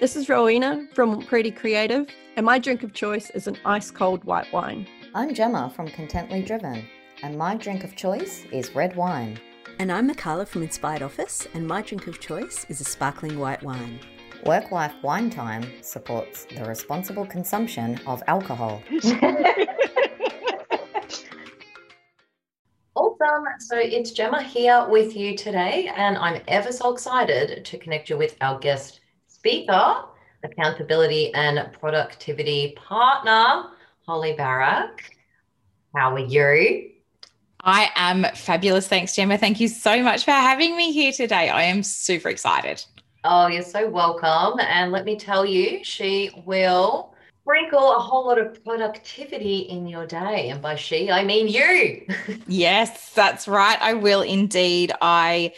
This is Rowena from Pretty Creative, and my drink of choice is an ice cold white wine. I'm Gemma from Contently Driven, and my drink of choice is red wine. And I'm Mikala from Inspired Office, and my drink of choice is a sparkling white wine. Work Life Wine Time supports the responsible consumption of alcohol. Awesome. So it's Gemma here with you today, and I'm ever so excited to connect you with our guest speaker, accountability and productivity partner, Holly Barrack. How are you? I am fabulous. Thanks, Gemma. Thank you so much for having me here today. I am super excited. Oh, you're so welcome. And let me tell you, she will sprinkle a whole lot of productivity in your day. And by she, I mean you. yes, that's right. I will indeed. I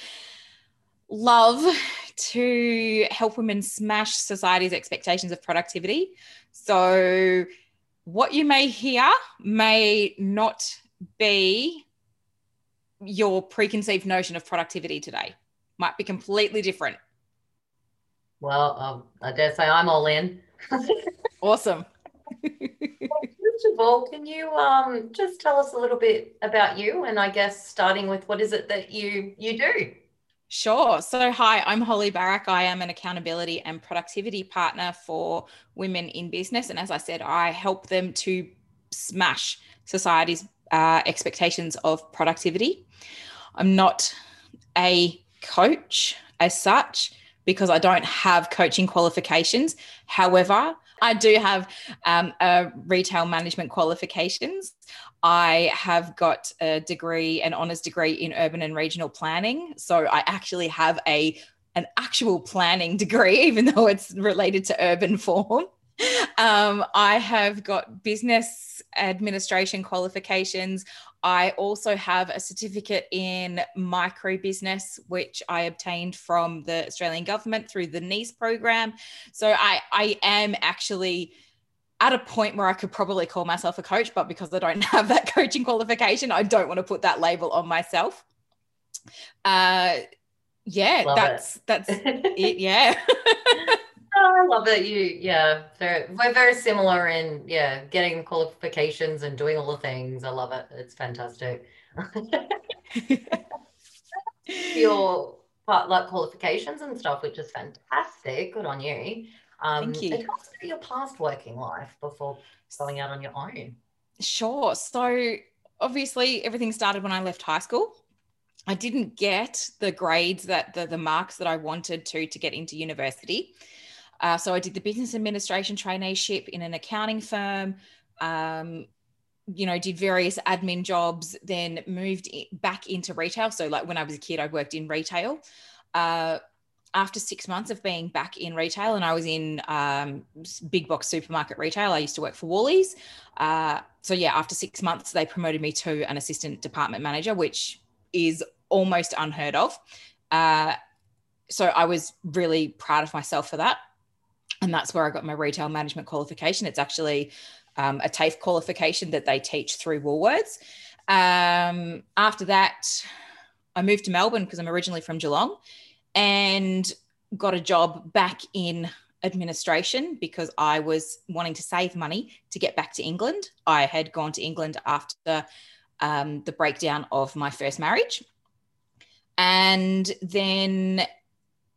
love to help women smash society's expectations of productivity. So, what you may hear may not be your preconceived notion of productivity today, might be completely different. Well, um, I dare say I'm all in. awesome. First of all, can you um, just tell us a little bit about you, and I guess starting with what is it that you you do? Sure. So, hi, I'm Holly Barrack. I am an accountability and productivity partner for women in business. And as I said, I help them to smash society's uh, expectations of productivity. I'm not a coach as such because I don't have coaching qualifications. However, I do have um, a retail management qualifications. I have got a degree, an honors degree in urban and regional planning. So I actually have a an actual planning degree, even though it's related to urban form. Um, I have got business administration qualifications. I also have a certificate in micro business, which I obtained from the Australian government through the NEIS program. So I, I am actually at a point where I could probably call myself a coach, but because I don't have that coaching qualification, I don't want to put that label on myself. Uh, yeah, love that's it. that's it. Yeah. oh, I love it. You, yeah, very, we're very similar in yeah getting qualifications and doing all the things. I love it. It's fantastic. Your part like qualifications and stuff, which is fantastic. Good on you. Um, Thank you. And about your past working life before going out on your own. Sure. So obviously, everything started when I left high school. I didn't get the grades that the, the marks that I wanted to to get into university. Uh, so I did the business administration traineeship in an accounting firm. Um, you know, did various admin jobs, then moved back into retail. So, like when I was a kid, I worked in retail. Uh, after six months of being back in retail, and I was in um, big box supermarket retail, I used to work for Woolies. Uh, so, yeah, after six months, they promoted me to an assistant department manager, which is almost unheard of. Uh, so, I was really proud of myself for that. And that's where I got my retail management qualification. It's actually um, a TAFE qualification that they teach through Woolworths. Um, after that, I moved to Melbourne because I'm originally from Geelong and got a job back in administration because I was wanting to save money to get back to England. I had gone to England after um, the breakdown of my first marriage. And then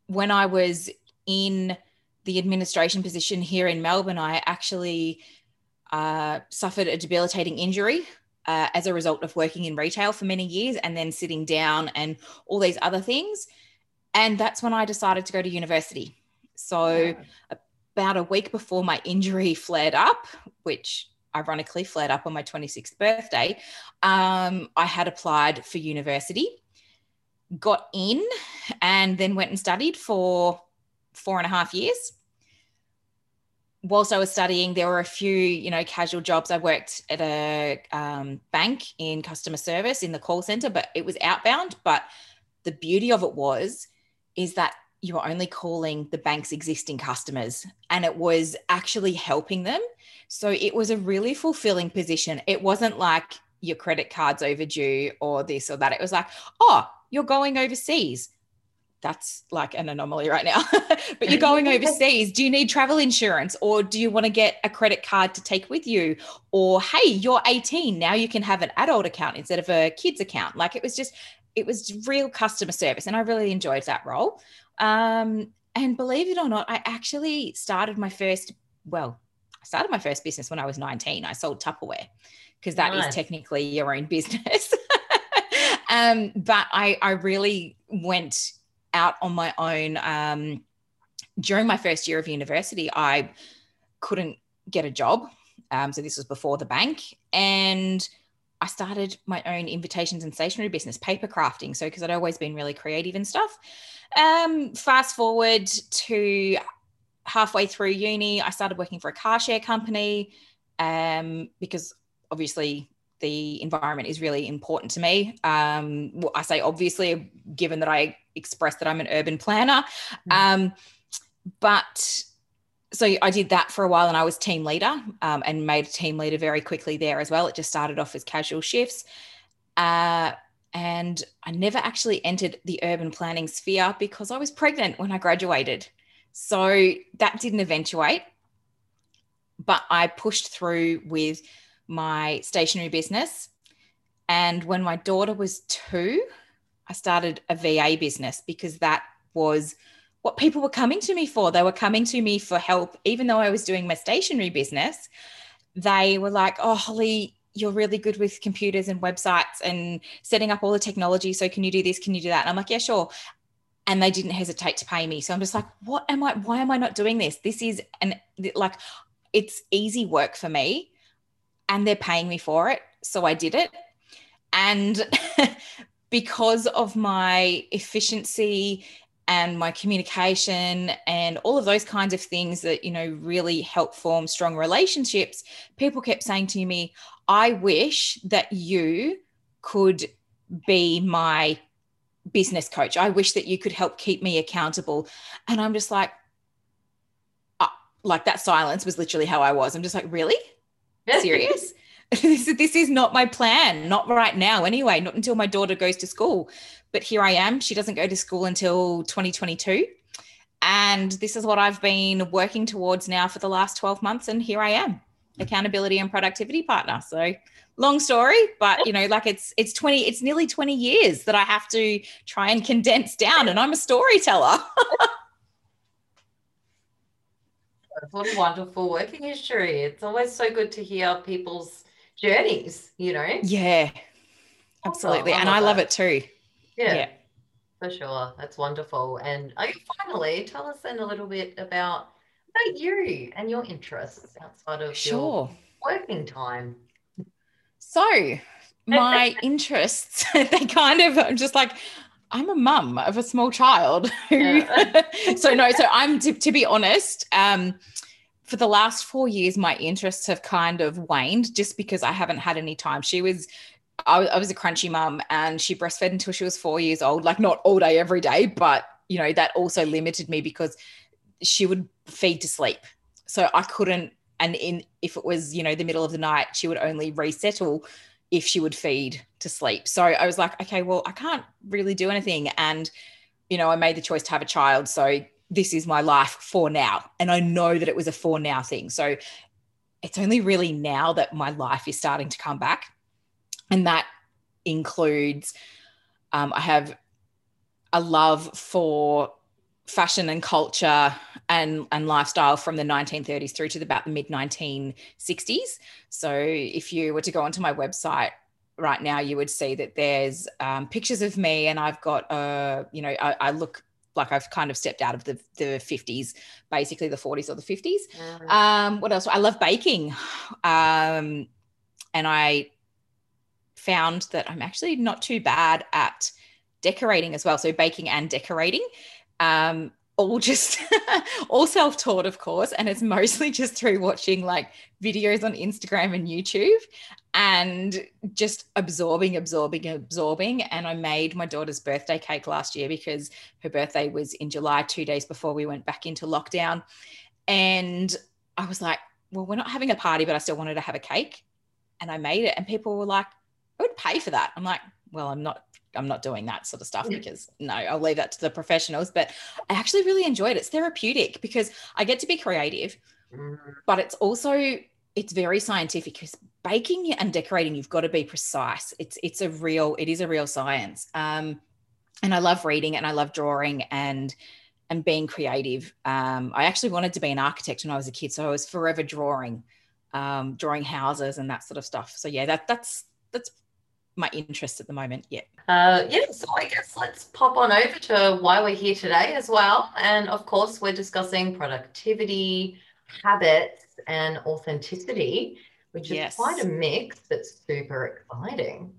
when I was in the administration position here in Melbourne, I actually uh, suffered a debilitating injury uh, as a result of working in retail for many years and then sitting down and all these other things. And that's when I decided to go to university. So, yeah. about a week before my injury flared up, which ironically flared up on my 26th birthday, um, I had applied for university, got in, and then went and studied for four and a half years. Whilst I was studying, there were a few, you know, casual jobs. I worked at a um, bank in customer service in the call center, but it was outbound. But the beauty of it was is that you were only calling the bank's existing customers and it was actually helping them. So it was a really fulfilling position. It wasn't like your credit card's overdue or this or that. It was like, oh, you're going overseas. that's like an anomaly right now. but you're going overseas. Do you need travel insurance or do you want to get a credit card to take with you? Or, hey, you're 18. Now you can have an adult account instead of a kid's account. Like it was just, it was real customer service. And I really enjoyed that role. Um, and believe it or not, I actually started my first, well, I started my first business when I was 19. I sold Tupperware because that nice. is technically your own business. um, but I, I really went out on my own. Um, during my first year of university, I couldn't get a job. Um, so this was before the bank. And I started my own invitations and stationery business, paper crafting. So, because I'd always been really creative and stuff. Um, fast forward to halfway through uni, I started working for a car share company um, because obviously the environment is really important to me. Um, well, I say obviously, given that I express that I'm an urban planner. Mm-hmm. Um, but so I did that for a while and I was team leader um, and made a team leader very quickly there as well. It just started off as casual shifts. Uh, and I never actually entered the urban planning sphere because I was pregnant when I graduated. So that didn't eventuate. But I pushed through with my stationery business. And when my daughter was two, I started a VA business because that was what people were coming to me for. They were coming to me for help, even though I was doing my stationery business. They were like, Oh, Holly, you're really good with computers and websites and setting up all the technology. So can you do this? Can you do that? And I'm like, Yeah, sure. And they didn't hesitate to pay me. So I'm just like, What am I? Why am I not doing this? This is an like, it's easy work for me and they're paying me for it. So I did it. And because of my efficiency and my communication and all of those kinds of things that you know really help form strong relationships people kept saying to me i wish that you could be my business coach. I wish that you could help keep me accountable. And i'm just like uh, like that silence was literally how i was. I'm just like really? Serious this, this is not my plan, not right now, anyway, not until my daughter goes to school. But here I am. She doesn't go to school until 2022. And this is what I've been working towards now for the last 12 months. And here I am, accountability and productivity partner. So long story, but you know, like it's it's 20, it's nearly 20 years that I have to try and condense down. And I'm a storyteller. what a wonderful working history. It's always so good to hear people's journeys, you know? Yeah, absolutely. and I love it too. Yeah, yeah, for sure. That's wonderful. And oh, finally, tell us then a little bit about, about you and your interests outside of sure. your working time. So, my interests, they kind of, I'm just like, I'm a mum of a small child who, yeah. so no, so I'm to, to be honest, um, for the last four years, my interests have kind of waned just because I haven't had any time. She was, I, was a crunchy mum and she breastfed until she was four years old, like not all day, every day, but you know, that also limited me because she would feed to sleep. So I couldn't, and in if it was, you know, the middle of the night, she would only resettle if she would feed to sleep. So I was like, okay, well, I can't really do anything. And, you know, I made the choice to have a child. So this is my life for now. And I know that it was a for now thing. So it's only really now that my life is starting to come back. And that includes, um, I have a love for fashion and culture and, and lifestyle from the 1930s through to the, about the mid 1960s. So if you were to go onto my website right now, you would see that there's um, pictures of me and I've got, uh, you know, I, I look like I've kind of stepped out of the, the 50s, basically the 40s or the 50s. Mm. Um, what else? I love baking. Um, and I found that I'm actually not too bad at decorating as well. So baking and decorating. Um, all just all self-taught of course and it's mostly just through watching like videos on instagram and youtube and just absorbing absorbing absorbing. And i made my daughter's birthday cake last year because her birthday was in july two days before we went back into lockdown. And i was like well we're not having a party but i still wanted to have a cake. And i made it and people were like i would pay for that? I'm like well i'm not I'm not doing that sort of stuff because no, I'll leave that to the professionals. But I actually really enjoyed it. It's therapeutic because I get to be creative, Mm, but it's also it's very scientific because baking and decorating you've got to be precise. It's it's a real it is a real science. Um and i love reading and i love drawing and and being creative. Um i actually wanted to be an architect when i was a kid so i was forever drawing um drawing houses and that sort of stuff. So yeah that that's that's my interest at the moment yeah Uh, yeah, so I guess let's pop on over to why we're here today as well. And of course, we're discussing productivity, habits, and authenticity, which is Yes. quite a mix that's super exciting.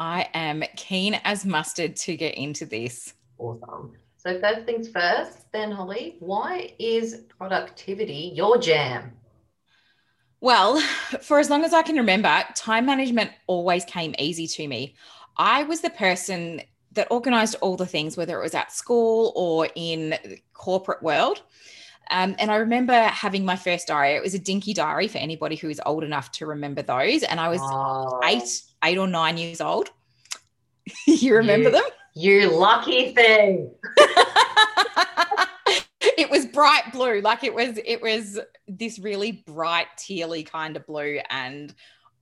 i am keen as mustard to get into this Awesome. So, first things first, then, Holly, why is productivity your jam? Well, for as long as I can remember, time management always came easy to me. I was the person that organized all the things, whether it was at school or in the corporate world. Um, and I remember having my first diary. It was a dinky diary for anybody who is old enough to remember those. And I was eight, eight or nine years old. you remember You- them? You lucky thing. it was bright blue. Like it was it was this really bright tealy kind of blue. And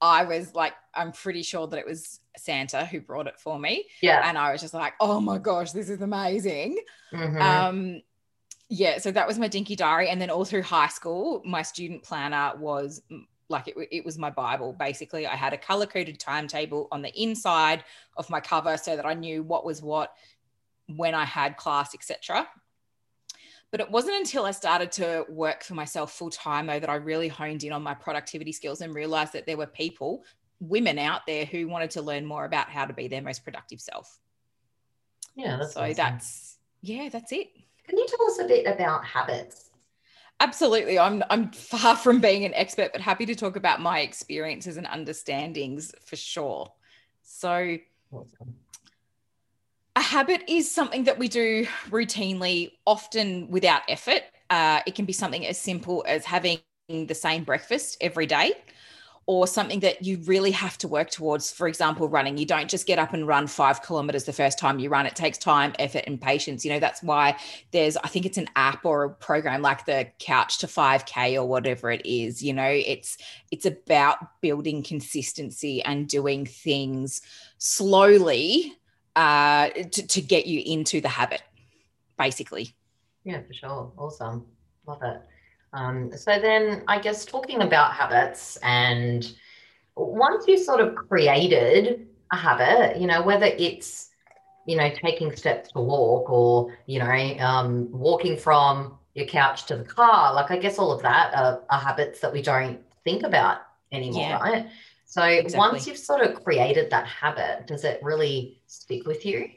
i was like i'm pretty sure that it was santa who brought it for me. Yeah. and i was just like oh my gosh this is amazing. Mhm. um yeah so that was my dinky diary. And then all through high school my student planner was like it, it was my bible basically. I had a color coded timetable on the inside of my cover so that i knew what was what when i had class etc but it wasn't until i started to work for myself full time though that i really honed in on my productivity skills and realized that there were people women out there who wanted to learn more about how to be their most productive self yeah, that's so awesome. that's yeah that's it Can you tell us a bit about habits? Absolutely. I'm I'm far from being an expert, but happy to talk about my experiences and understandings for sure. So Awesome. Habit is something that we do routinely, often without effort. Uh, it can be something as simple as having the same breakfast every day, or something that you really have to work towards. For example, running. You don't just get up and run five kilometers the first time you run. It takes time, effort, and patience. You know, that's why there's, I think it's an app or a program like the Couch to 5K or whatever it is. You know, it's it's about building consistency and doing things slowly uh, to, to get you into the habit, basically. Yeah, for sure. Awesome. Love it. Um, so then I guess talking about habits and once you sort of created a habit, you know, whether it's, you know, taking steps to walk or, you know, um, walking from your couch to the car, like I guess all of that are, are habits that we don't think about anymore, Yeah. right? So Exactly. once you've sort of created that habit, does it really stick with you?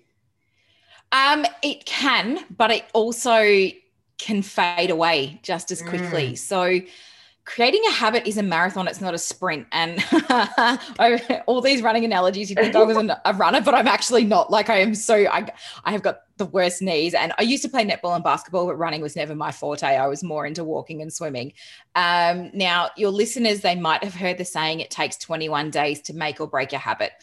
Um, it can, but it also can fade away just as quickly. Mm. So creating a habit is a marathon, it's not a sprint. And all these running analogies, you think I was a runner, but I'm actually not. Like I am so I I have got the worst knees. And I used to play netball and basketball, but running was never my forte. I was more into walking and swimming. Um, now your listeners, they might have heard the saying it takes 21 days to make or break a habit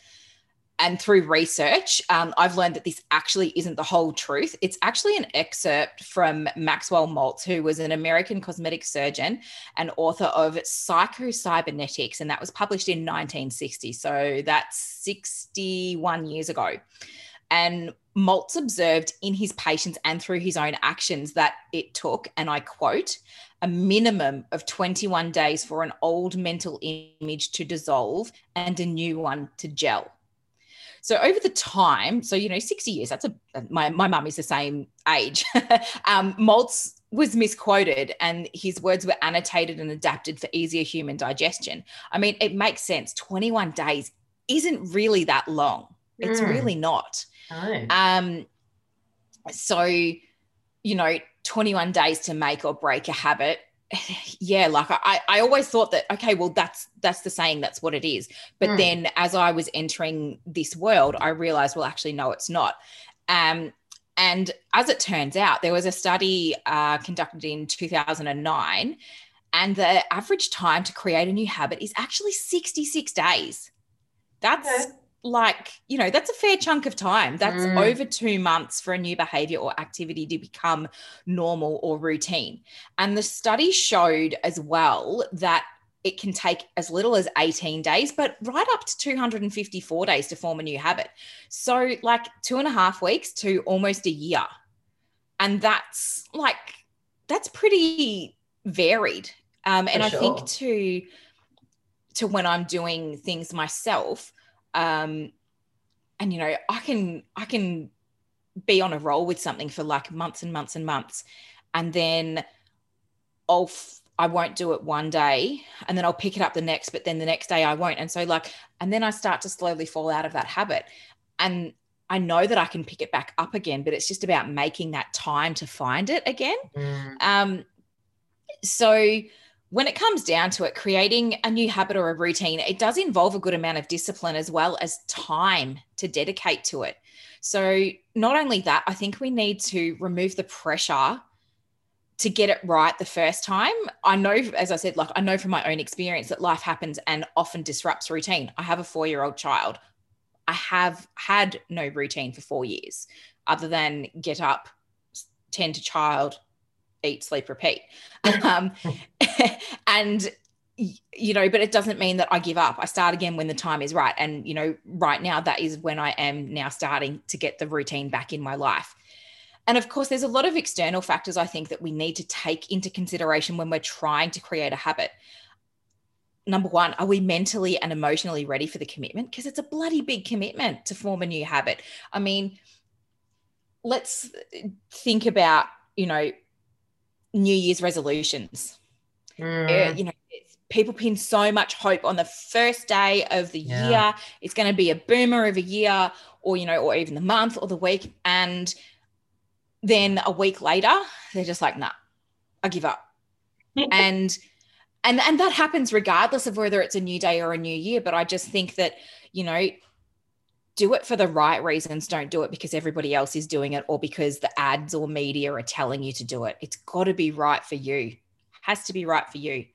and through research, um, I've learned that this actually isn't the whole truth. It's actually an excerpt from Maxwell Maltz, who was an American cosmetic surgeon and author of Psychocybernetics, and that was published in 1960. So that's 61 years ago. And Maltz observed in his patients and through his own actions that it took, and I quote, a minimum of 21 days for an old mental image to dissolve and a new one to gel. So over the time, so you know, 60 years, that's a my my mum is the same age. um, Maltz was misquoted and his words were annotated and adapted for easier human digestion. I mean, it makes sense. 21 days isn't really that long. It's Mm. really not. Oh. Um, so, you know, 21 days to make or break a habit. Yeah, like I, I always thought that, okay, well, that's that's the saying, that's what it is. But Mm. then as I was entering this world, I realized, well, actually, no, it's not. Um, and as it turns out, there was a study uh, conducted in 2009, and the average time to create a new habit is actually 66 days. That's Okay. Like you know that's a fair chunk of time. That's Mm. over two months for a new behavior or activity to become normal or routine. And the study showed as well that it can take as little as 18 days but right up to 254 days to form a new habit. So like two and a half weeks to almost a year. And that's like that's pretty varied. Um, and For i think to to when i'm doing things myself um and you know i can i can be on a roll with something for like months and months and months. And then i'll f- i won't do it one day and then i'll pick it up the next but then the next day i won't. And so like and then i start to slowly fall out of that habit. And i know that i can pick it back up again but it's just about making that time to find it again. Mm, um, so when it comes down to it, creating a new habit or a routine, it does involve a good amount of discipline as well as time to dedicate to it. So not only that, I think we need to remove the pressure to get it right the first time. I know, as I said, like I know from my own experience that life happens and often disrupts routine. I have a four year old child. I have had no routine for four years other than get up, tend to child, eat, sleep, repeat. Um, and you know, but it doesn't mean that I give up. I start again when the time is right. And you know, right now that is when I am now starting to get the routine back in my life. And of course, there's a lot of external factors I think that we need to take into consideration when we're trying to create a habit. Number one, are we mentally and emotionally ready for the commitment? Because it's a bloody big commitment to form a new habit. I mean, let's think about, you know, New Year's resolutions. Mm, you know, people pin so much hope on the first day of the Yeah. year. It's going to be a boomer of a year, or you know, or even the month or the week, and then a week later, they're just like, "Nah, I give up." and and and that happens regardless of whether it's a new day or a new year. But I just think that you know. Do it for the right reasons. Don't do it because everybody else is doing it or because the ads or media are telling you to do it. It's got to be right for you. Has to be right for you.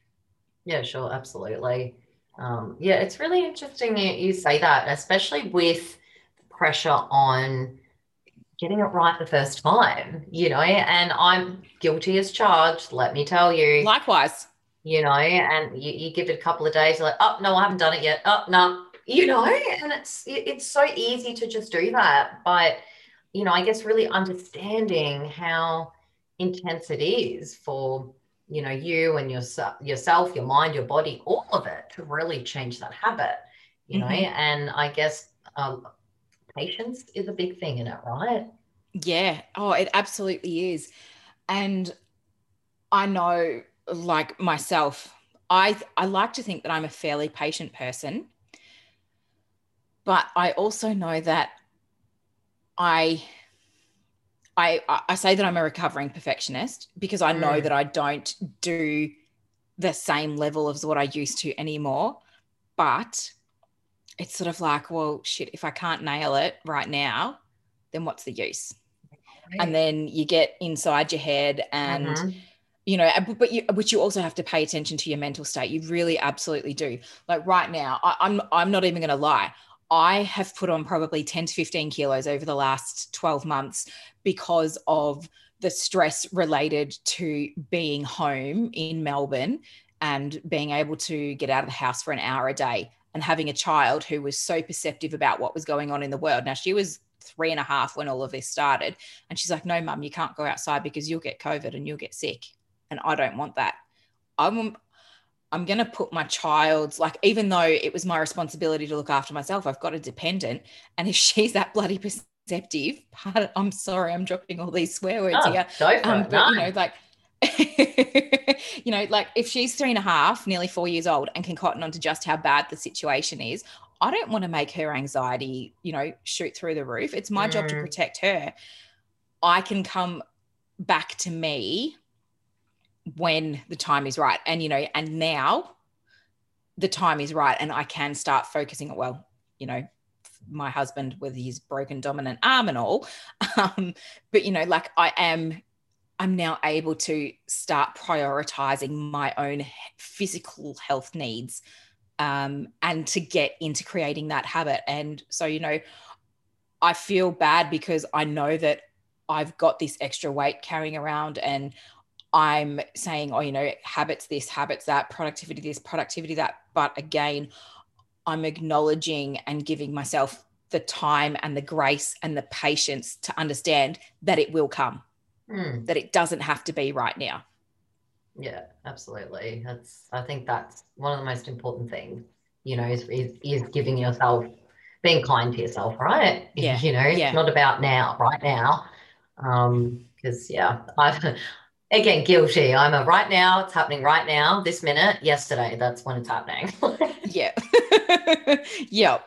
Yeah, sure, absolutely. Um, yeah, it's really interesting you, you say that, especially with pressure on getting it right the first time, you know, and I'm guilty as charged, let me tell you, Likewise. you know, and you, you give it a couple of days, you're like, oh, no, I haven't done it yet. Oh, no, you know, and it's it's so easy to just do that. But, you know, I guess really understanding how intense it is for you know you and your, yourself your mind your body all of it to really change that habit you know Mhm. and i guess um, patience is a big thing in it right Yeah. Oh, it absolutely is. And I know, like myself, I I like to think that I'm a fairly patient person, but I also know that I I I say that I'm a recovering perfectionist because I know Mm. that I don't do the same level of what I used to anymore. But it's sort of like, well, shit, if I can't nail it right now, then what's the use? and then you get inside your head and Mhm. you know but- but you but you also have to pay attention to your mental state you really absolutely do like right now I, i'm i'm not even going to lie i have put on probably 10 to 15 kilos over the last 12 months because of the stress related to being home in melbourne and being able to get out of the house for an hour a day and having a child who was so perceptive about what was going on in the world now she was three and a half when all of this started and she's like, no, mum, you can't go outside because you'll get COVID and you'll get sick. And I don't want that. I'm I'm gonna put my child's like, even though it was my responsibility to look after myself, I've got a dependent. And if she's that bloody perceptive, pardon, I'm sorry, I'm dropping all these swear words Oh, here. Um, but you know, like you know, like if she's three and a half, nearly four years old, and can cotton on to just how bad the situation is, I don't want to make her anxiety, you know, shoot through the roof. It's my job to Mm. protect her. I can come back to me when the time is right. And, you know, and now the time is right. And I can start focusing, well, you know, my husband with his broken dominant arm and all. Um, but, you know, like I am, I'm now able to start prioritizing my own physical health needs um, and to get into creating that habit. And so, you know, I feel bad because I know that I've got this extra weight carrying around and I'm saying, oh, you know, habits this, habits that, productivity this, productivity that. But again, I'm acknowledging and giving myself the time and the grace and the patience to understand that it will come, Mm. that it doesn't have to be right now. Yeah, absolutely. That's I think that's one of the most important things, you know, is is, is giving yourself being kind to yourself, right? Yeah, You know, yeah. it's not about now, right now. Um, because yeah, I've again guilty. I'm a right now, it's happening right now, this minute, yesterday, that's when it's happening. Yeah. yeah.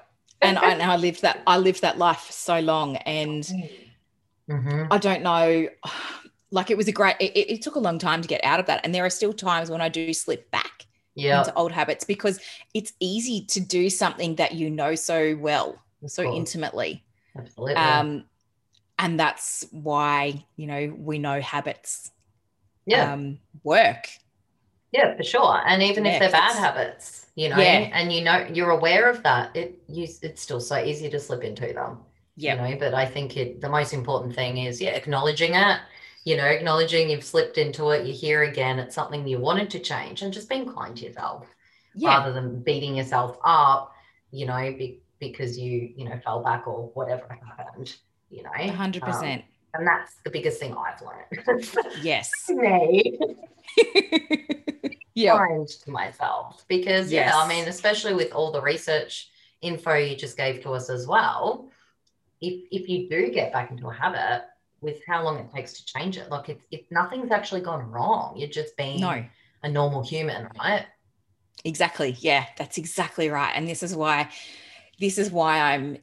And I, and I lived that I lived that life for so long and Mhm. I don't know like it was a great it, it took a long time to get out of that and there are still times when I do slip back Yeah, into old habits because it's easy to do something that you know so well so intimately Absolutely. um and that's why you know we know habits yeah. um work Yeah, for sure. And even Yeah, if they're bad habits, you know, Yeah. and you know you're aware of that, it you it's still so easy to slip into them. yeah You know, but I think it the most important thing is yeah, acknowledging it, you know, acknowledging you've slipped into it, you're here again, it's something you wanted to change and just being kind to yourself yeah rather than beating yourself up, you know, be, because you, you know, fell back or whatever happened, you know. a hundred Um, percent and that's the biggest thing I've learned. yes Me. yeah kind to myself because yeah i mean especially with all the research info you just gave to us as well if if you do get back into a habit with how long it takes to change it like if, if nothing's actually gone wrong you're just being no a normal human right Exactly. Yeah, that's exactly right. And this is why this is why I'm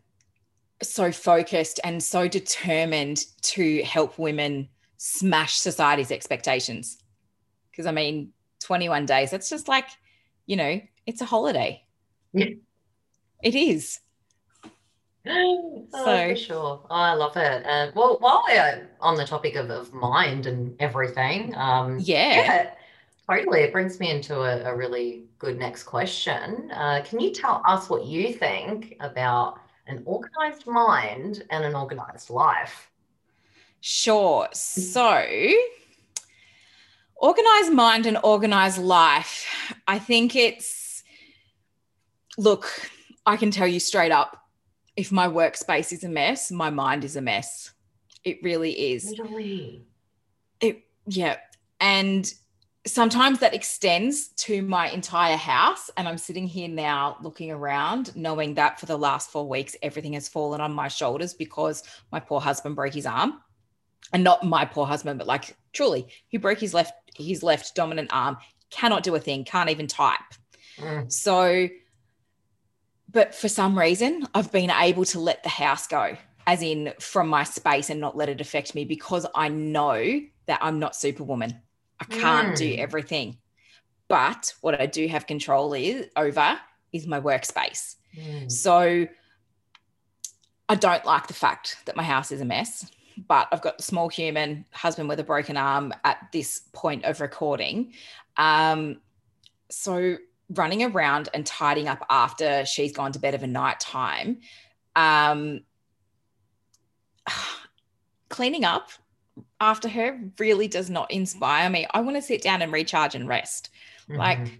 so focused and so determined to help women smash society's expectations. Because I mean, 21 days, that's just like, you know, it's a holiday. Yeah. It is. oh, So- for sure oh, i love it and well while we're on the topic of, of mind and everything um Yeah. Yeah, totally. It brings me into a, a really good next question. Uh, can you tell us what you think about an organized mind and an organized life? Sure. So, organized mind and organized life. I think it's, look, I can tell you straight up if my workspace is a mess, my mind is a mess. It really is. Literally. It, yeah. And sometimes that extends to my entire house. And I'm sitting here now looking around, knowing that for the last four weeks, everything has fallen on my shoulders because my poor husband broke his arm. And not my poor husband, but like truly, he broke his left, his left dominant arm, cannot do a thing, can't even type. Mm, So, but for some reason, I've been able to let the house go, as in from my space and not let it affect me because I know that I'm not superwoman. I can't do Mm. everything. But what I do have control is over is my workspace. mm, So I don't like the fact that my house is a mess, but I've got the small human husband with a broken arm at this point of recording. Um, so running around and tidying up after she's gone to bed of a night time, um, cleaning up after her really does not inspire me. I want to sit down and recharge and rest like mhm.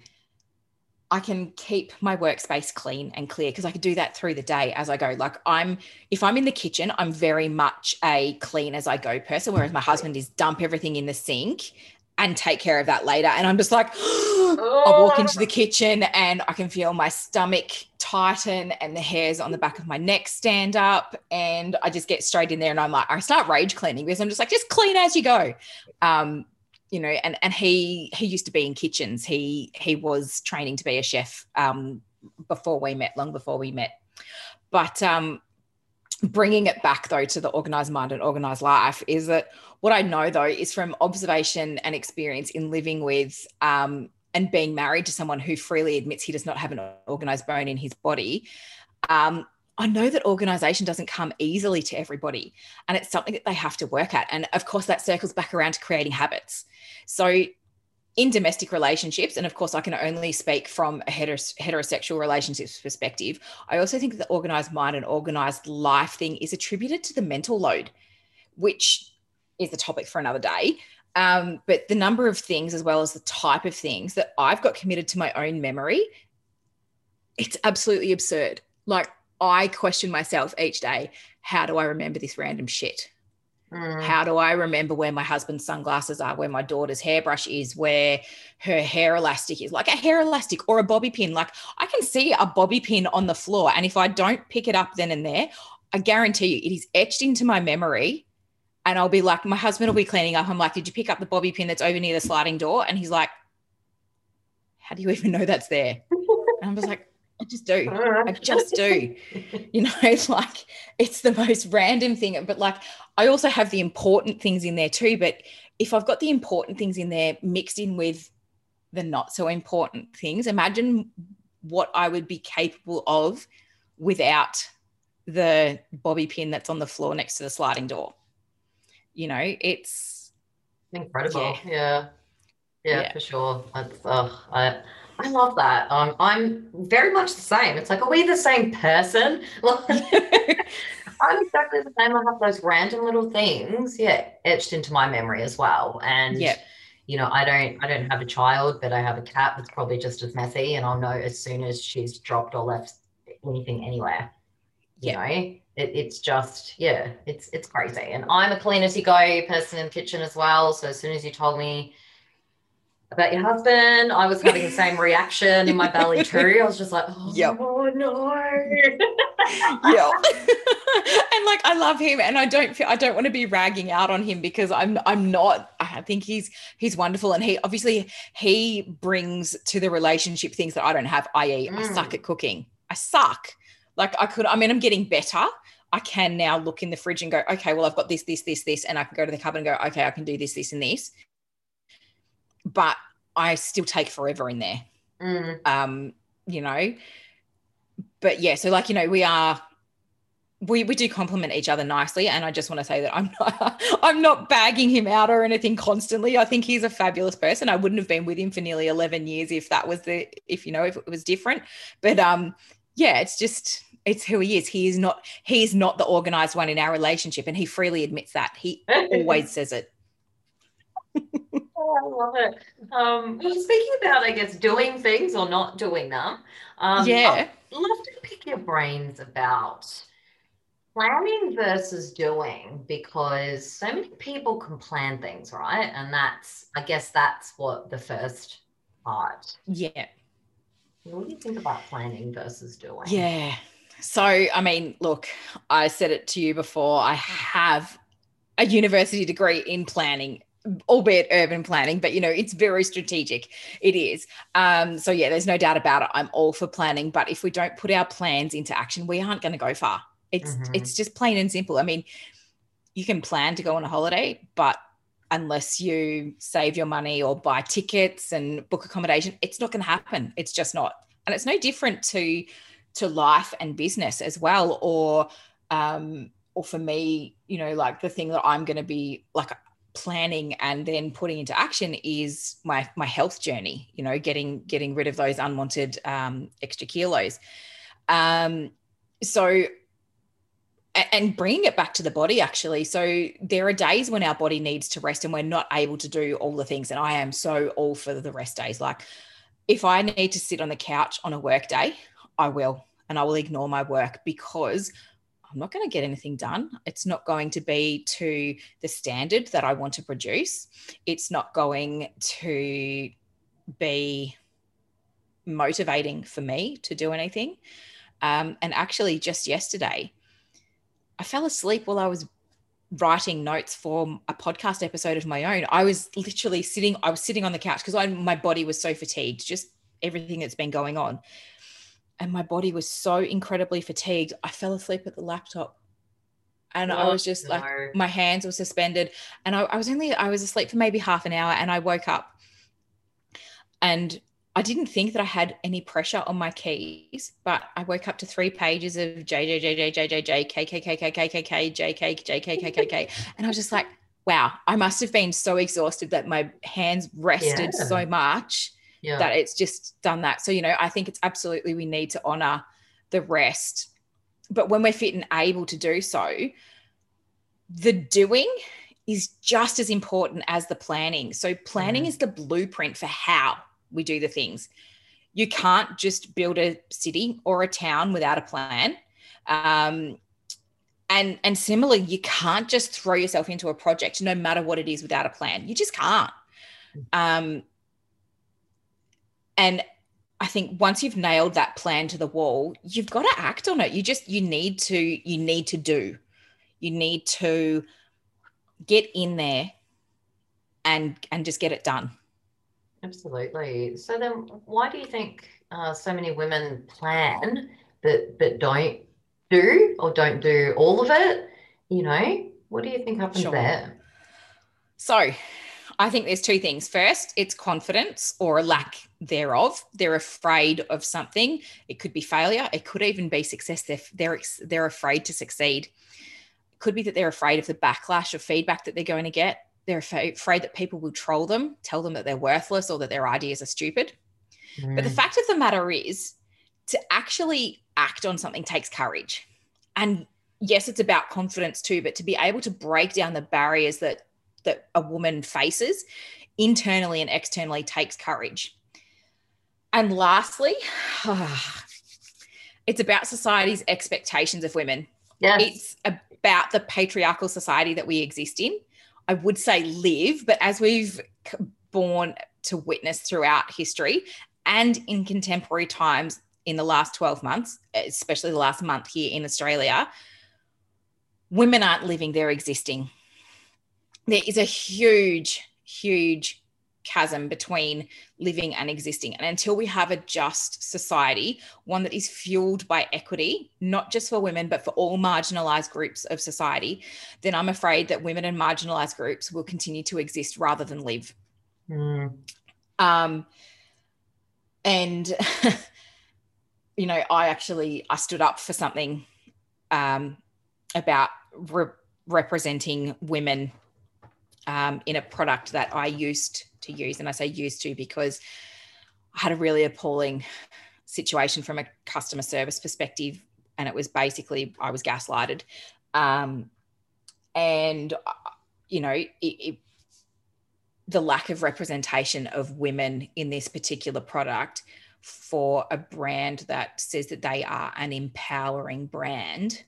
I can keep my workspace clean and clear because I can do that through the day as I go. Like I'm, if I'm in the kitchen, I'm very much a clean as I go person, whereas my husband is dump everything in the sink and take care of that later. And I'm just like, I walk into the kitchen and I can feel my stomach tighten and the hairs on the back of my neck stand up. And I just get straight in there and I'm like, I start rage cleaning because I'm just like, just clean as you go. Um, you know, and and he he used to be in kitchens. He he was training to be a chef um, before we met, long before we met. But um, bringing it back though to the organized mind and organized life is that what I know though is from observation and experience in living with um, and being married to someone who freely admits he does not have an organized bone in his body. Um, I know that organization doesn't come easily to everybody, and it's something that they have to work at. And of course, that circles back around to creating habits. So, in domestic relationships, and of course, I can only speak from a heterosexual relationships perspective. I also think the organized mind and organized life thing is attributed to the mental load, which is a topic for another day. Um, but the number of things, as well as the type of things that I've got committed to my own memory, it's absolutely absurd. Like, I question myself each day how do I remember this random shit? Mm. How do I remember where my husband's sunglasses are, where my daughter's hairbrush is, where her hair elastic is, like a hair elastic or a bobby pin? Like I can see a bobby pin on the floor. And if I don't pick it up then and there, I guarantee you it is etched into my memory. And I'll be like, my husband will be cleaning up. I'm like, did you pick up the bobby pin that's over near the sliding door? And he's like, how do you even know that's there? And I was like, I just do. I just do. You know, it's like it's the most random thing. But like I also have the important things in there too. But if I've got the important things in there mixed in with the not so important things, imagine what I would be capable of without the bobby pin that's on the floor next to the sliding door. You know, it's Incredible. Yeah. Yeah. Yeah, Yeah. for sure. That's oh, I I love that. Um, I'm very much the same. It's like, are we the same person? I'm exactly the same. I have those random little things, yeah, etched into my memory as well. And Yeah. you know, I don't I don't have a child, but I have a cat that's probably just as messy, and I'll know as soon as she's dropped or left anything anywhere. You Yeah. know, it, it's just yeah, it's it's crazy. And I'm a clean as you go person in the kitchen as well. So as soon as you told me about your husband, I was having the same reaction in my belly too. I was just like, oh Yep. no. yeah and like i love him and i don't feel i don't want to be ragging out on him because i'm i'm not i think he's he's wonderful and he obviously he brings to the relationship things that i don't have i.e i Mm. suck at cooking i suck like i could i mean i'm getting better. I can now look in the fridge and go okay well i've got this this this this and i can go to the cupboard and go okay i can do this this and this. But i still take forever in there. Mm, um you know? But yeah so like you know we are we we do complement each other nicely and i just want to say that i'm not i'm not bagging him out or anything constantly. I think he's a fabulous person. I wouldn't have been with him for nearly 11 years if that was the if you know if it was different. But um yeah it's just it's who he is he is not he is not the organized one in our relationship and he freely admits that he always says it Oh, I love it. Um, well, speaking about, I guess, doing things or not doing them, um, yeah I'd love to pick your brains about planning versus doing because so many people can plan things, right? And that's, I guess, that's what the first part. yeah What do you think about planning versus doing? Yeah. So, I mean, look, I said it to you before. I have a university degree in planning, albeit urban planning, but you know, it's very strategic. It is. Um, so yeah, there's no doubt about it. I'm all for planning, but if we don't put our plans into action, we aren't going to go far. It's Mhm. it's just plain and simple. I mean, you can plan to go on a holiday, but unless you save your money or buy tickets and book accommodation, it's not going to happen. It's just not. And it's no different to to life and business as well or um or for me you know like the thing that i'm going to be like planning and then putting into action is my my health journey you know getting getting rid of those unwanted um extra kilos um so and bringing it back to the body actually so there are days when our body needs to rest and we're not able to do all the things and i am so all for the rest days like if i need to sit on the couch on a work day I will, and I will ignore my work because I'm not going to get anything done. It's not going to be to the standard that I want to produce. It's not going to be motivating for me to do anything. Um, and actually, just yesterday, I fell asleep while I was writing notes for a podcast episode of my own. I was literally sitting, I was sitting on the couch because my body was so fatigued, just everything that's been going on and my body was so incredibly fatigued. I fell asleep at the laptop. And I Oh, was just like, my hands were suspended. And I, I was only, I was asleep for maybe half an hour and I woke up and I didn't think that I had any pressure on my keys, but I woke up to three pages of J, J, J, J, J, J, J, K, K, K, K, K, K, K, J, K, J, K, K, K, K. And I was just like, wow, I must have been so exhausted that my hands rested Yeah. so much Yeah. that it's just done that. So, you know, I think it's absolutely we need to honor the rest. But when we're fit and able to do so, the doing is just as important as the planning. So, planning Mhm. is the blueprint for how we do the things. You can't just build a city or a town without a plan. Um, and and similarly, you can't just throw yourself into a project, no matter what it is, without a plan. You just can't. Um, and I think once you've nailed that plan to the wall, you've got to act on it. You just you need to you need to do. You need to get in there and and just get it done. Absolutely. So then, why do you think uh, so many women plan but but don't do or don't do all of it? You know, what do you think happens Sure. there? So, I think there's two things. First, it's confidence or a lack thereof. They're afraid of something. It could be failure. It could even be success. They're they're, they're afraid to succeed. It could be that they're afraid of the backlash of feedback that they're going to get. They're afraid afraid that people will troll them, tell them that they're worthless or that their ideas are stupid. But the Mm, fact of the matter is, to actually act on something takes courage. And yes, it's about confidence too, but to be able to break down the barriers that that a woman faces internally and externally takes courage. And lastly, it's about society's expectations of women yes. it's about the patriarchal society that we exist in. I would say live, but as we've borne to witness throughout history and in contemporary times in the last 12 months, especially the last month here in Australia, women aren't living, they're existing. There is a huge, huge chasm between living and existing. And until we have a just society, one that is fueled by equity, not just for women, but for all marginalized groups of society, then I'm afraid that women and marginalized groups will continue to exist rather than live. Mm, Um, and you know, I actually I stood up for something um, about re- representing women um, in a product that I used to use, and I say used to because I had a really appalling situation from a customer service perspective, and it was basically I was gaslighted, um, and you know it, it the lack of representation of women in this particular product for a brand that says that they are an empowering brand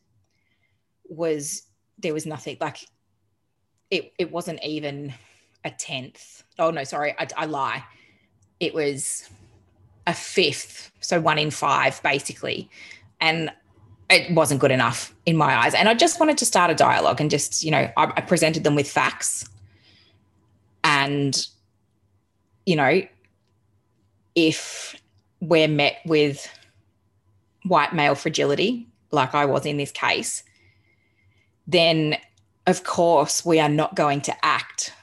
was there was nothing like it it wasn't even a tenth. Oh no sorry I, I lie. It was a fifth so one in five basically. And it wasn't good enough in my eyes. And i just wanted to start a dialogue and just you know i, I presented them with facts. And you know if we're met with white male fragility like i was in this case then of course we are not going to act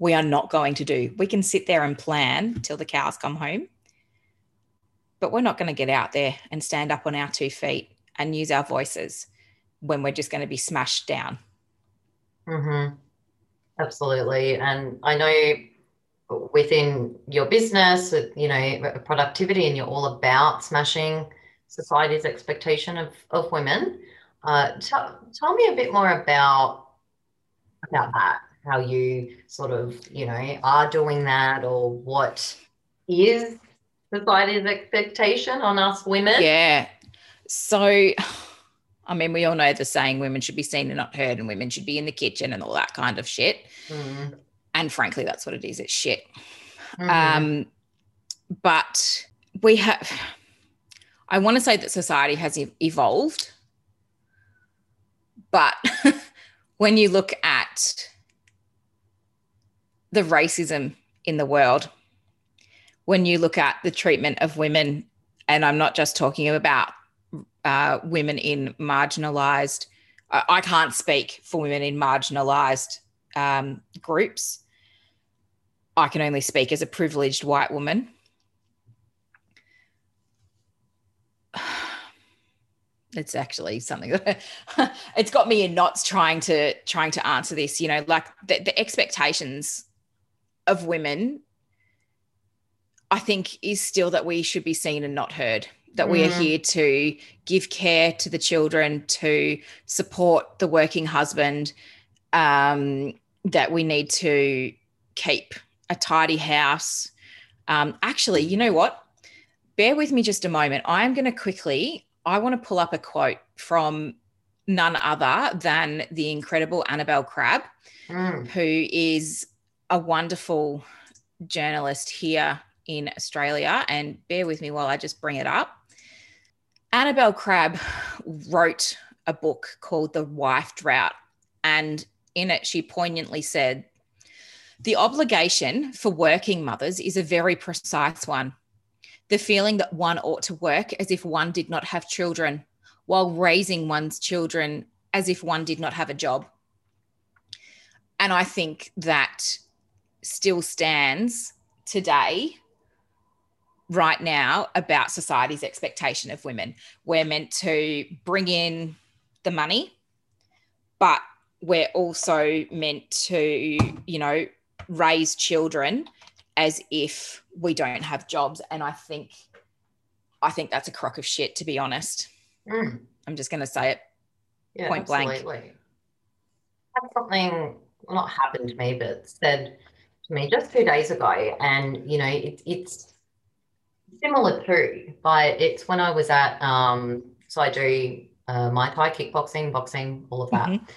we are not going to do we can sit there and plan till the cows come home but we're not going to get out there and stand up on our two feet and use our voices when we're just going to be smashed down mhm. Absolutely. And I know within your business, you know, productivity, and you're all about smashing society's expectation of, of women. Uh, tell, tell me a bit more about about that, how you sort of, you know, are doing that or what is society's expectation on us women? Yeah. So, I mean, we all know the saying women should be seen and not heard, and women should be in the kitchen and all that kind of shit. Mm, And frankly, that's what it is. It's shit. mhm. Um, but we have, I want to say that society has evolved. But when you look at the racism in the world, when you look at the treatment of women, and I'm not just talking about uh, women in marginalized, I, I can't speak for women in marginalized um, groups. I can only speak as a privileged white woman. it's actually something that it's got me in knots trying to trying to answer this you know like the, the expectations of women i think is still that we should be seen and not heard that we are Mm. here to give care to the children to support the working husband um, that we need to keep a tidy house um, actually you know what bear with me just a moment i'm going to quickly I want to pull up a quote from none other than the incredible Annabel Crabb, Mm. who is a wonderful journalist here in Australia. And bear with me while I just bring it up. Annabel Crabb wrote a book called The Wife Drought. And in it, she poignantly said, The obligation for working mothers is a very precise one the feeling that one ought to work as if one did not have children, while raising one's children as if one did not have a job. And I think that still stands today, right now, about society's expectation of women. We're meant to bring in the money, but we're also meant to, you know, raise children as if we don't have jobs and i think i think that's a crock of shit to be honest Mm. i'm just going to say it Yeah, Point blank. absolutely. Had something well, not happened to me, but said to me just two days ago, and you know, it, it's similar too. But it's when I was at um, so I do uh, Muay Thai, kickboxing, boxing, all of that. Mhm.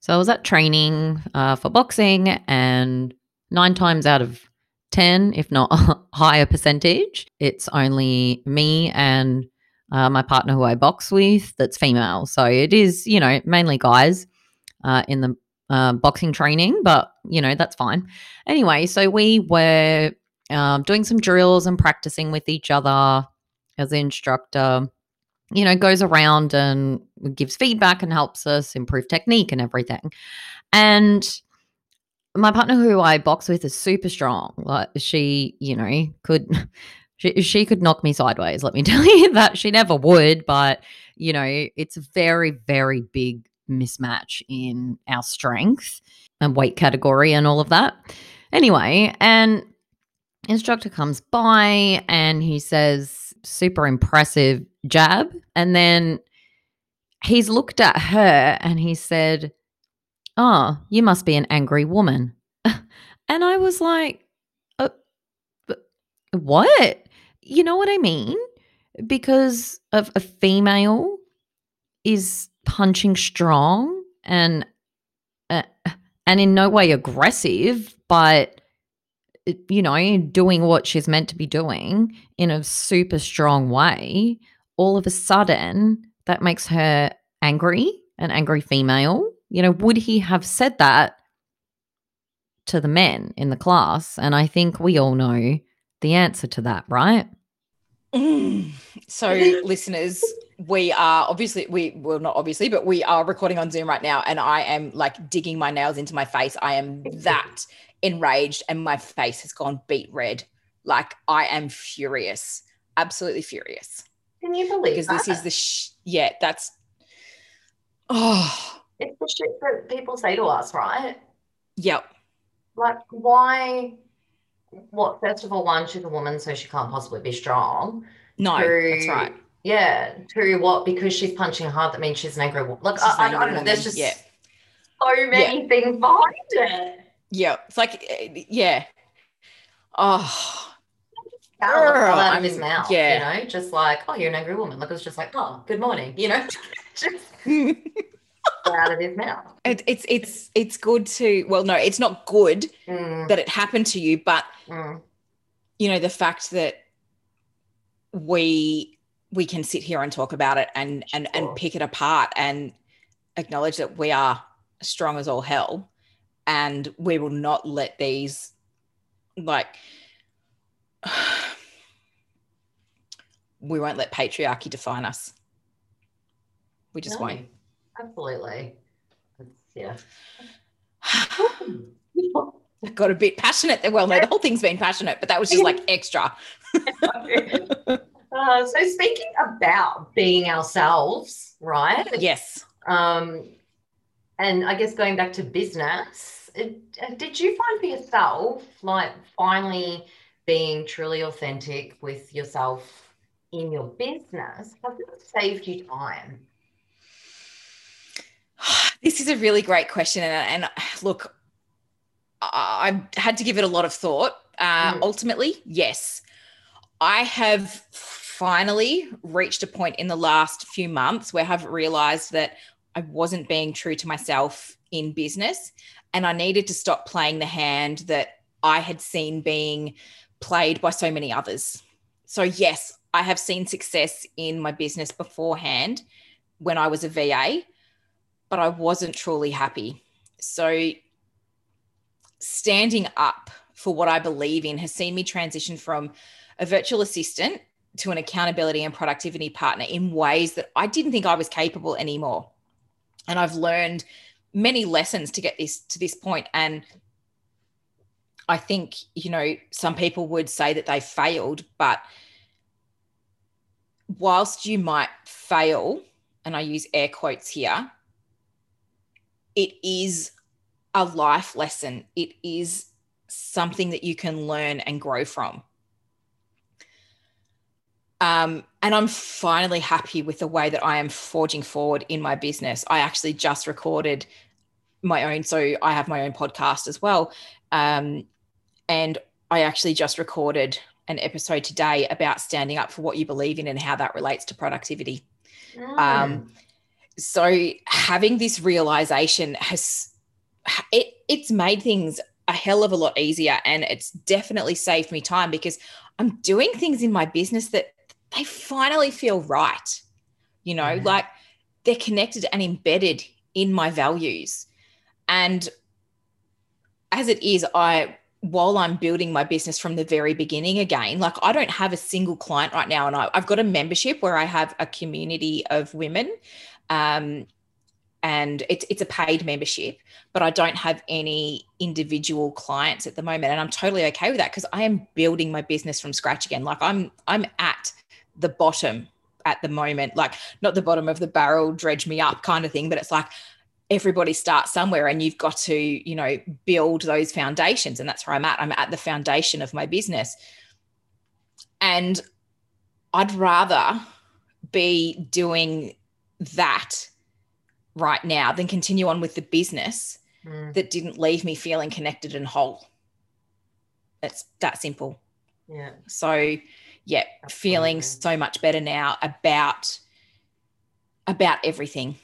So I was at training uh, for boxing, and nine times out of 10, if not a higher percentage, it's only me and uh, my partner who I box with that's female. So it is, you know, mainly guys uh, in the uh, boxing training, but, you know, that's fine. Anyway, so we were um, doing some drills and practicing with each other as the instructor you know, goes around and gives feedback and helps us improve technique and everything. And my partner who I box with is super strong. Like she, you know, could she, she could knock me sideways, let me tell you that. She never would, but you know, it's a very, very big mismatch in our strength and weight category and all of that. Anyway, and instructor comes by and he says, super impressive jab. And then he's looked at her and he said, Oh, you must be an angry woman. and I was like, uh, What? You know what I mean? Because of a female is punching strong and uh, and in no way aggressive, but you know, doing what she's meant to be doing in a super strong way, all of a sudden that makes her angry, an angry female. You know, would he have said that to the men in the class? And I think we all know the answer to that, right? Mm. so listeners we are obviously we well not obviously but we are recording on zoom right now and i am like digging my nails into my face i am that enraged and my face has gone beet red like i am furious absolutely furious Can you believe because this is the sh- yeah that's oh It's the shit that people say to us, right? yep Like, why? What? First of all, one, she's a woman, so she can't possibly be strong. no that's right Yeah. Two, what? Because she's punching hard, that means she's an angry woman. Like, I, I, don't know. There's just yeah. so many things behind it. yeah it's like yeah oh fell out of his mouth, yeah. you know, just like, oh, you're an angry woman. Like, it was just like, oh, good morning, you know, just out of his mouth. it, it's it's it's good to well no it's not good Mm, that it happened to you but mm, you know the fact that we we can sit here and talk about it and and Sure. and pick it apart and acknowledge that we are strong as all hell. And we will not let these like we won't let patriarchy define us. We just no, won't Absolutely. Yeah. Hmm. I got a bit passionate. There well no the whole thing's been passionate but that was just like extra Uh, so speaking about being ourselves, right? Yes. Um, and I guess going back to business, it, uh, did you find for yourself like finally being truly authentic with yourself in your business? Has it saved you time? This is a really great question. And, and look, I, I had to give it a lot of thought. Uh, Mm. Ultimately, yes. I have finally reached a point in the last few months where I've realized that I wasn't being true to myself in business and I needed to stop playing the hand that I had seen being played by so many others. So, yes, I have seen success in my business beforehand when I was a VA, but I wasn't truly happy. So, standing up for what I believe in has seen me transition from a virtual assistant to an accountability and productivity partner in ways that I didn't think I was capable anymore. And I've learned many lessons to get this to this point and I think, you know, some people would say that they failed, but whilst you might fail, and I use air quotes here, it is a life lesson. It is something that you can learn and grow from. Um, and I'm finally happy with the way that I am forging forward in my business. I actually just recorded my own, so I have my own podcast as well. Um, and I actually just recorded an episode today about standing up for what you believe in and how that relates to productivity. Mm. Um, so having this realization has it it's made things a hell of a lot easier and it's definitely saved me time because I'm doing things in my business that they finally feel right. You know, Yeah. like they're connected and embedded in my values. And as it is, I while I'm building my business from the very beginning again, like I don't have a single client right now. And I, I've got a membership where I have a community of women. Um, and it's it's a paid membership, but I don't have any individual clients at the moment, and I'm totally okay with that because I am building my business from scratch again. Like I'm I'm at the bottom at the moment, like not the bottom of the barrel, dredge me up kind of thing, but it's like everybody starts somewhere and you've got to you know build those foundations. And that's where i'm at. I'm at the foundation of my business. And i'd rather be doing that right now than continue on with the business Mm, that didn't leave me feeling connected and whole. It's that simple. Yeah. so yeah feeling so much better now about about everything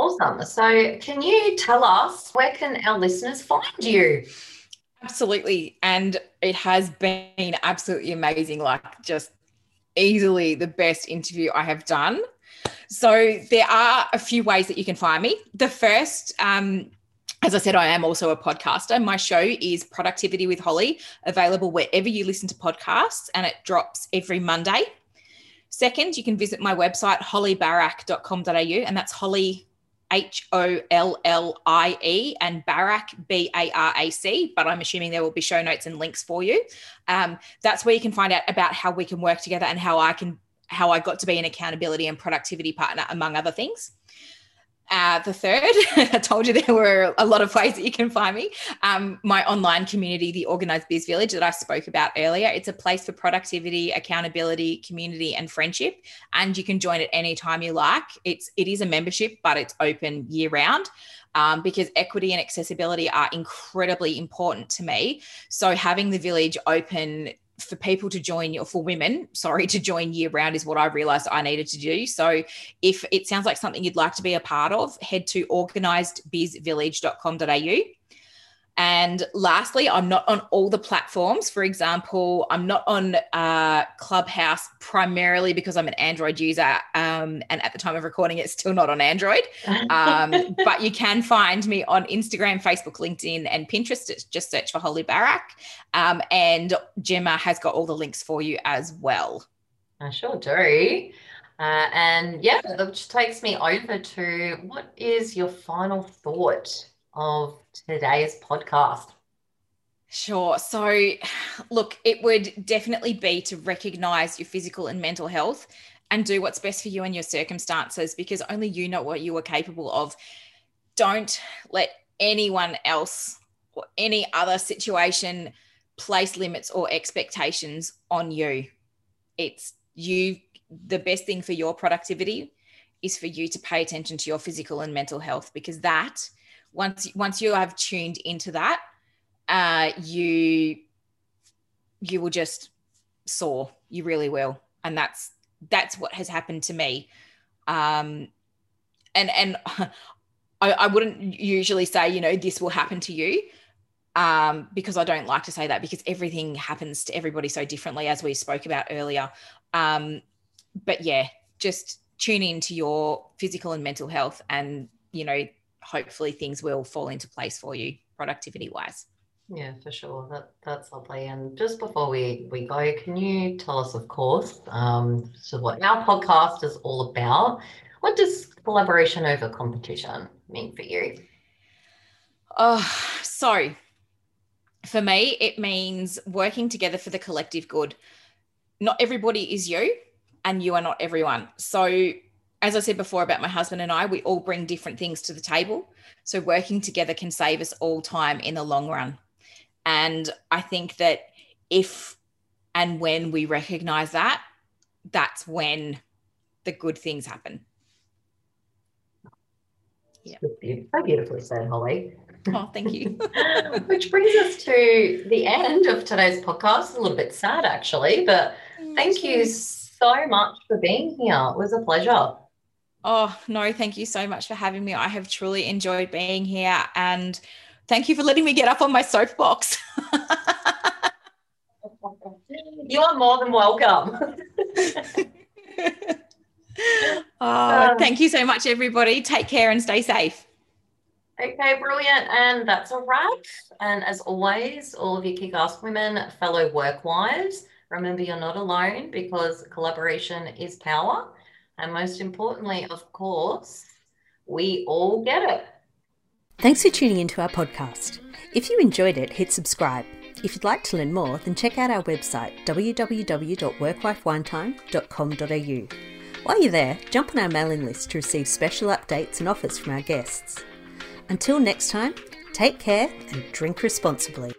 Awesome. So, can you tell us where can our listeners find you? Absolutely. And it has been absolutely amazing. Like, just easily the best interview I have done. So, there are a few ways that you can find me. The first, um, as I said, I am also a podcaster. My show is Productivity with Hollie, available wherever you listen to podcasts, and it drops every Monday. Second, you can visit my website, holliebarac.com.au, and that's Hollie H O L L I E and Barac, B A R A C. But I'm assuming there will be show notes and links for you. Um, that's where you can find out about how we can work together and how I can, how I got to be an accountability and productivity partner, among other things. Uh, the third, I told you there were a lot of ways that you can find me. Um, my online community, the Organized Biz Village, that I spoke about earlier. It's a place for productivity, accountability, community, and friendship. And you can join it anytime you like. It's it is a membership, but it's open year round. Um, because equity and accessibility are incredibly important to me. So having the village open for people to join or for women, sorry, to join year round is what I realized I needed to do. So if it sounds like something you'd like to be a part of, head to organizedbizvillage.com.au. And lastly, I'm not on all the platforms. For example, I'm not on uh, Clubhouse primarily because I'm an Android user. Um, and at the time of recording, it's still not on Android. Um, but you can find me on Instagram, Facebook, LinkedIn, and Pinterest. Just search for Hollie Barac. Um, and Gemma has got all the links for you as well. I sure do. Uh, and yeah, which takes me over to what is your final thought of today's podcast? Sure. So, look, it would definitely be to recognize your physical and mental health and do what's best for you and your circumstances because only you know what you are capable of. Don't let anyone else or any other situation place limits or expectations on you. It's you, the best thing for your productivity is for you to pay attention to your physical and mental health because that once once you have tuned into that uh, you you will just soar. You really will. And that's that's what has happened to me. Um and and I, I wouldn't usually say you know this will happen to you um because i don't like to say that because everything happens to everybody so differently as we spoke about earlier. Um but yeah just tune into your physical and mental health and you know hopefully things will fall into place for you productivity wise yeah for sure. That that's lovely. And just before we we go can you tell us of course um so what our podcast is all about? What does collaboration over competition mean for you? Oh so for me it means working together for the collective good. Not everybody is you and you are not everyone. So, as I said before about my husband and I, we all bring different things to the table. So, working together can save us all time in the long run. And I think that if and when we recognize that, that's when the good things happen. Yeah. So beautifully said, Hollie. Oh, thank you. Which brings us to the end of today's podcast. A little bit sad, actually, but thank you so much for being here. It was a pleasure. Oh, no, thank you so much for having me. I have truly enjoyed being here and thank you for letting me get up on my soapbox. you are more than welcome. oh, um, thank you so much, everybody. Take care and stay safe. Okay, brilliant. And that's a wrap. And as always, all of you kick ass women, fellow work wives, Remember, you're not alone because collaboration is power. And most importantly, of course, we all get it. Thanks for tuning into our podcast. If you enjoyed it, hit subscribe. If you'd like to learn more, then check out our website www.workwifewinetime.com.au. While you're there, jump on our mailing list to receive special updates and offers from our guests. Until next time, take care and drink responsibly.